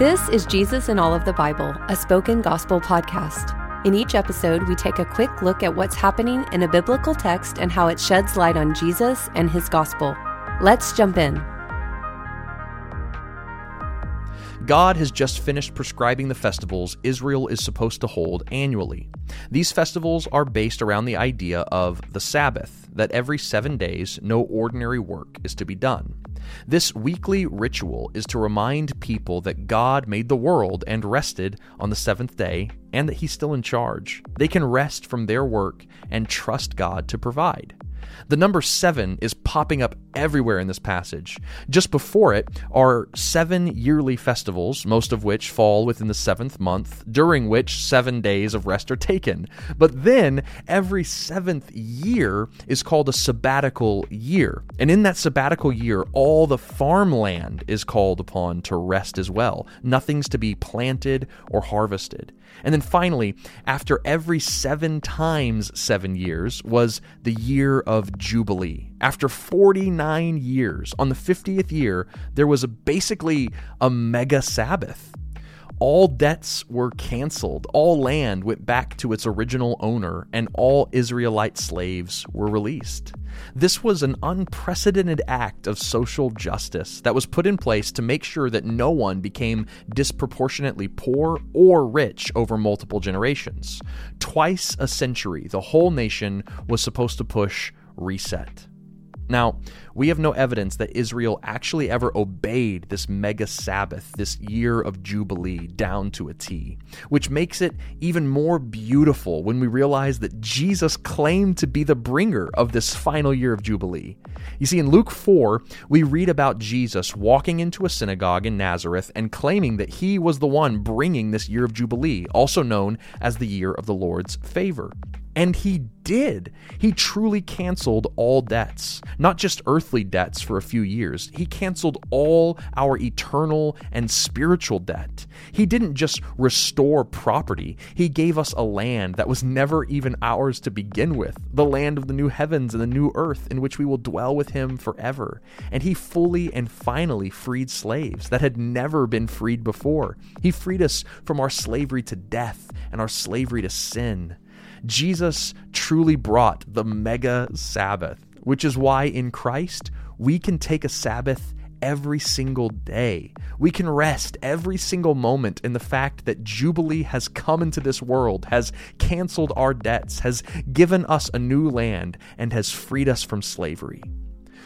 This is Jesus in All of the Bible, a spoken gospel podcast. In each episode, we take a quick look at what's happening in a biblical text and how it sheds light on Jesus and his gospel. Let's jump in. God has just finished prescribing the festivals Israel is supposed to hold annually. These festivals are based around the idea of the Sabbath, that every seven days no ordinary work is to be done. This weekly ritual is to remind people that God made the world and rested on the seventh day and that He's still in charge. They can rest from their work and trust God to provide. The number seven is popping up everywhere in this passage. Just before it are seven yearly festivals, most of which fall within the seventh month, during which seven days of rest are taken. But then every seventh year is called a sabbatical year. And in that sabbatical year, all the farmland is called upon to rest as well. Nothing's to be planted or harvested. And then finally, after every seven times seven years was the year of Jubilee. After 49 years, on the 50th year, there was a, basically a mega Sabbath all debts were canceled, all land went back to its original owner, and all Israelite slaves were released. This was an unprecedented act of social justice that was put in place to make sure that no one became disproportionately poor or rich over multiple generations. Twice a century, the whole nation was supposed to push reset. Now, we have no evidence that Israel actually ever obeyed this mega Sabbath, this year of Jubilee, down to a T, which makes it even more beautiful when we realize that Jesus claimed to be the bringer of this final year of Jubilee. You see, in Luke 4, we read about Jesus walking into a synagogue in Nazareth and claiming that he was the one bringing this year of Jubilee, also known as the year of the Lord's favor. And he did. He truly canceled all debts, not just earthly debts for a few years. He canceled all our eternal and spiritual debt. He didn't just restore property, he gave us a land that was never even ours to begin with the land of the new heavens and the new earth in which we will dwell with him forever. And he fully and finally freed slaves that had never been freed before. He freed us from our slavery to death and our slavery to sin. Jesus truly brought the mega Sabbath, which is why in Christ we can take a Sabbath every single day. We can rest every single moment in the fact that Jubilee has come into this world, has canceled our debts, has given us a new land, and has freed us from slavery.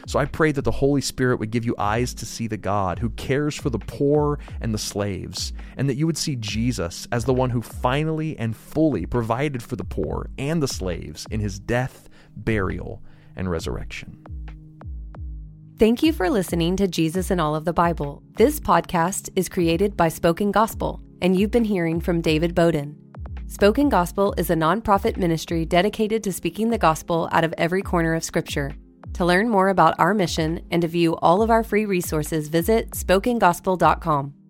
So I pray that the Holy Spirit would give you eyes to see the God who cares for the poor and the slaves, and that you would see Jesus as the one who finally and fully provided for the poor and the slaves in his death, burial, and resurrection. Thank you for listening to Jesus in All of the Bible. This podcast is created by Spoken Gospel, and you've been hearing from David Bowden. Spoken Gospel is a nonprofit ministry dedicated to speaking the gospel out of every corner of Scripture. To learn more about our mission and to view all of our free resources, visit spokengospel.com.